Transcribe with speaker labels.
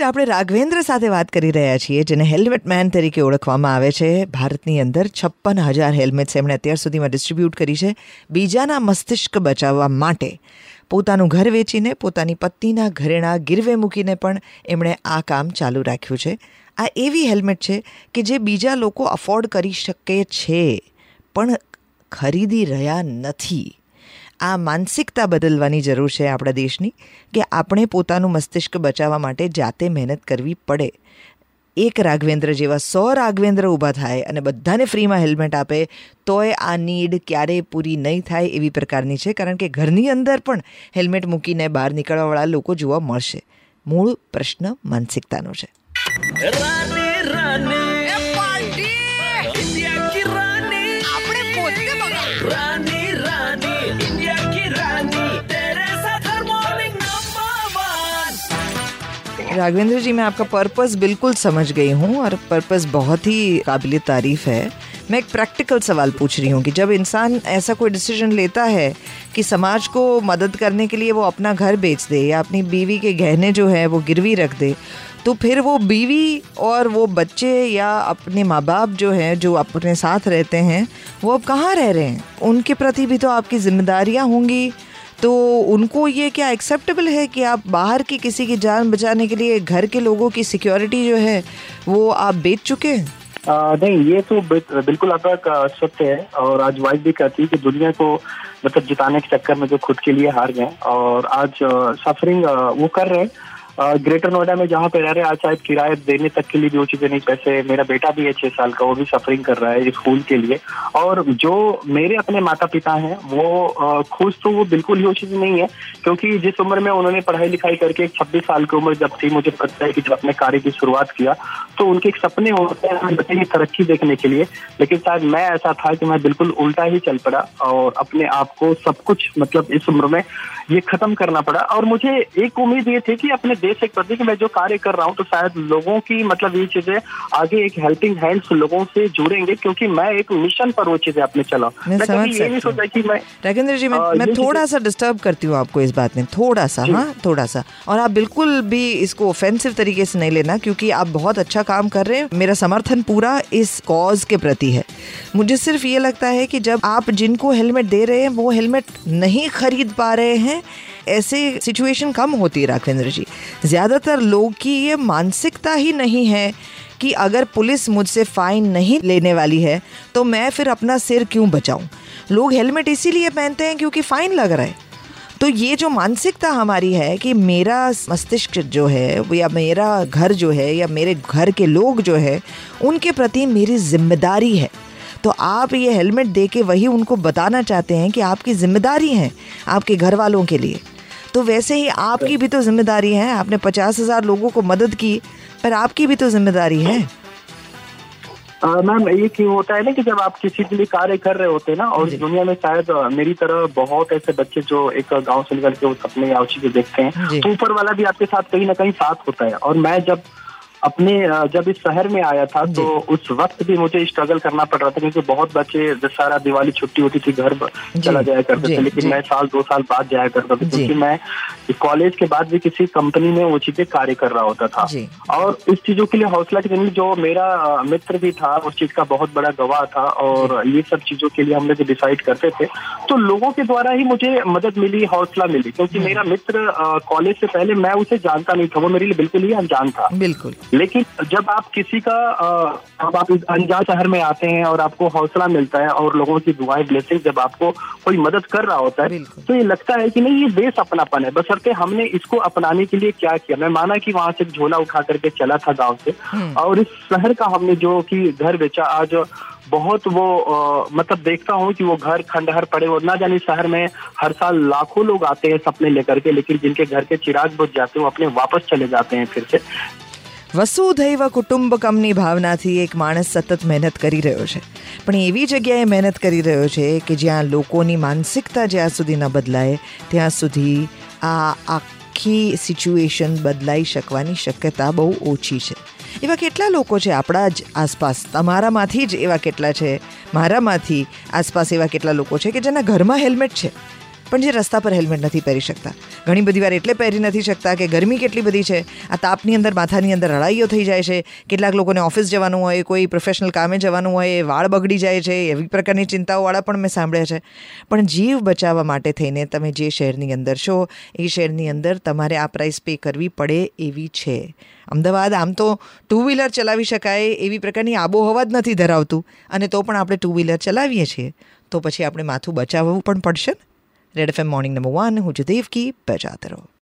Speaker 1: Right આપણે રાઘવેન્દ્ર સાથે વાત કરી રહ્યા છીએ, જેને હેલ્મેટ મેન તરીકે ઓળખવામાં આવે છે. ભારતની અંદર છપ્પન હજાર હેલ્મેટ્સ એમણે અત્યાર સુધીમાં ડિસ્ટ્રીબ્યુટ કરી છે, બીજાના મસ્તિષ્ક બચાવવા માટે. પોતાનું ઘર વેચીને પોતાની પત્નીના ઘરેણા ગીરવે મૂકીને પણ એમણે આ કામ ચાલુ રાખ્યું છે. આ એવી હેલ્મેટ છે કે જે બીજા લોકો અફોર્ડ કરી શકે છે, પણ ખરીદી રહ્યા નથી. આ માનસિકતા બદલવાની જરૂર છે આપણા દેશની, કે આપણે પોતાનું મસ્તિષ્ક બચાવવા માટે જાતે મહેનત કરવી પડે. એક રાઘવેન્દ્ર જેવા સો રાઘવેન્દ્ર ઊભા થાય અને બધાને ફ્રીમાં હેલ્મેટ આપે, તોય આ નીડ ક્યારેય પૂરી નહીં થાય એવી પ્રકારની છે, કારણ કે ઘરની અંદર પણ હેલ્મેટ મૂકીને બહાર નીકળવાવાળા લોકો જોવા મળશે. મૂળ પ્રશ્ન માનસિકતાનો છે. राघवेंद्र जी, मैं आपका पर्पस बिल्कुल समझ गई हूँ और पर्पस बहुत ही काबिल तारीफ़ है। मैं एक प्रैक्टिकल सवाल पूछ रही हूँ कि जब इंसान ऐसा कोई डिसीज़न लेता है कि समाज को मदद करने के लिए वो अपना घर बेच दे या अपनी बीवी के गहने जो है वो गिरवी रख दे तो फिर वो बीवी और वो बच्चे या अपने माँ बाप जो हैं, जो अपने साथ रहते हैं, वो अब कहाँ रह रहे हैं? उनके प्रति भी तो आपकी जिम्मेदारियाँ होंगी। तो उनको ये क्या एक्सेप्टेबल है कि आप बाहर की किसी की जान बचाने के लिए घर के लोगों की सिक्योरिटी जो है, वो आप बेच चुके हैं?
Speaker 2: नहीं, ये तो बिल्कुल आपका सत्य है और आज वाइफ भी कहती है कि दुनिया को मतलब जिताने के चक्कर में जो खुद के लिए हार गए और आज सफरिंग वो कर रहे हैं। ग्रेटर नोएडा में जहाँ पे रह रहे आज शायद किराए देने तक के लिए भी वो चीज़ें नहीं, पैसे, मेरा बेटा भी है छह साल का, वो भी सफरिंग कर रहा है स्कूल के लिए। और जो मेरे अपने माता पिता हैं, वो खुश तो वो बिल्कुल ही वो चीज़ नहीं है, क्योंकि जिस उम्र में उन्होंने पढ़ाई लिखाई करके एक छब्बीस साल की उम्र जब थी, मुझे पता है कि जब अपने कार्य की शुरुआत किया तो उनके एक सपने होते हैं बच्चे की तरक्की देखने के लिए, लेकिन शायद मैं ऐसा था कि मैं बिल्कुल उल्टा ही चल पड़ा और अपने आप को सब कुछ मतलब इस उम्र में ये खत्म करना पड़ा। और मुझे एक उम्मीद ये थी कि अपने देश के प्रति कि मैं जो कार्य कर रहा हूँ तो शायद लोगों की मतलब ये चीज़ें आगे एक हेल्पिंग हैंड्स लोगों से जुड़ेंगे क्योंकि मैं एक मिशन पर वो चीज़ें अपने चला
Speaker 1: मैं समझ ये नहीं सोचा कि मैं राजेंद्र जी मैं, आ, मैं थोड़ा सा डिस्टर्ब करती हूँ आपको इस बात में थोड़ा सा हाँ थोड़ा सा। और आप बिल्कुल भी इसको ऑफेंसिव तरीके से नहीं लेना क्योंकि आप बहुत अच्छा काम कर रहे हैं। मेरा समर्थन पूरा इस कॉज के प्रति है। मुझे सिर्फ़ ये लगता है कि जब आप जिनको हेलमेट दे रहे हैं वो हेलमेट नहीं खरीद पा रहे हैं ऐसे सिचुएशन कम होती है, राघवेंद्र जी। ज़्यादातर लोग की ये मानसिकता ही नहीं है कि अगर पुलिस मुझसे फ़ाइन नहीं लेने वाली है तो मैं फिर अपना सिर क्यों बचाऊं? लोग हेलमेट इसीलिए पहनते हैं क्योंकि फ़ाइन लग रहा है। तो ये जो मानसिकता हमारी है कि मेरा मस्तिष्क जो है, या मेरा घर जो है, या मेरे घर के लोग जो है, उनके प्रति मेरी ज़िम्मेदारी है। तो आप ये हेलमेट दे के वही उनको बताना चाहते हैं कि आपकी ज़िम्मेदारी है आपके घर वालों के लिए। तो वैसे ही आपकी भी तो ज़िम्मेदारी है। आपने पचास हज़ार लोगों को मदद की पर आपकी भी तो ज़िम्मेदारी है।
Speaker 2: मैम ये क्यों होता है ना कि जब आप किसी के लिए कार्य कर रहे होते हैं ना और दुनिया में शायद मेरी तरह बहुत ऐसे बच्चे जो एक गाँव से निकल के उस अपने या देखते हैं तो ऊपर वाला भी आपके साथ कहीं ना कहीं साथ होता है। और मैं जब अपने जब इस शहर में आया था तो उस वक्त भी मुझे स्ट्रगल करना पड़ रहा था क्योंकि बहुत बच्चे सारा दिवाली छुट्टी होती थी घर चला जाया करते थे लेकिन मैं साल दो साल बाद जाया करता था क्योंकि मैं कॉलेज के बाद भी किसी कंपनी में वो चीज़ें कार्य कर रहा होता था। और इस चीज़ों के लिए हौसला के जो मेरा मित्र भी था उस चीज़ का बहुत बड़ा गवाह था और ये सब चीज़ों के लिए हम लोग डिसाइड करते थे। तो लोगों के द्वारा ही मुझे मदद मिली हौसला मिली क्योंकि मेरा मित्र कॉलेज से पहले मैं उसे जानता नहीं था वो मेरे लिए बिल्कुल ही अनजान था।
Speaker 1: बिल्कुल।
Speaker 2: लेकिन जब आप किसी का अब आप इस अनजान शहर में आते हैं और आपको हौसला मिलता है और लोगों की दुआएँ ब्लेसिंग जब आपको कोई मदद कर रहा होता है तो ये लगता है कि नहीं ये देश अपनापन है। बसरते हमने इसको अपनाने के लिए क्या किया? मैं माना कि वहाँ से झोला उठा करके चला था गाँव से हम्म। और इस शहर का हमने जो कि घर बेचा आज बहुत वो आ, मतलब देखता हूँ कि वो घर खंडहर पड़े और ना जाने शहर में हर साल लाखों लोग आते हैं सपने लेकर के लेकिन जिनके घर के चिराग बुझ जाते हैं वो अपने वापस चले जाते हैं फिर से।
Speaker 1: વસુધૈવ કુટુંબકમની ભાવનાથી એક માણસ સતત મહેનત કરી રહ્યો છે. પણ એવી જગ્યાએ મહેનત કરી રહ્યો છે કે જ્યાં લોકોની માનસિકતા જ્યાં સુધી ન બદલાય, ત્યાં સુધી આ આખી સિચ્યુએશન બદલાઈ શકવાની શક્યતા બહુ ઓછી છે. એવા કેટલા લોકો છે આપણા જ આસપાસ? તમારામાંથી જ એવા કેટલા છે? મારામાંથી આસપાસ એવા કેટલા લોકો છે કે જેના ઘરમાં હેલ્મેટ છે? પણ જે રસ્તા પર હેલ્મેટ નથી પહેરી શકતા. ઘણી બધી વાર એટલે પહેરી નથી શકતા કે ગરમી કેટલી બધી છે, આ તાપની અંદર, માથાની અંદર રડાઈઓ થઈ જાય છે, કેટલાક લોકોને ઓફિસ જવાનું હોય, કોઈ પ્રોફેશનલ કામે જવાનું હોય વાળ બગડી જાય છે, એવી પ્રકારની ચિંતાઓવાળા પણ મેં સાંભળ્યા છે. પણ જીવ બચાવવા માટે થઈને તમે જે શહેરની અંદર છો, એ શહેરની અંદર તમારે આ પ્રાઇસ પે કરવી પડે એવી છે. અમદાવાદ આમ તો ટુ વ્હીલર ચલાવી શકાય એવી પ્રકારની આબોહવા જ નથી ધરાવતું. અને તો પણ આપણે ટુ વ્હીલર ચલાવીએ છીએ. તો પછી આપણે માથું બચાવવું પણ પડશે ને? Red F M morning number one हूँ जुदेव की बजाते रहो।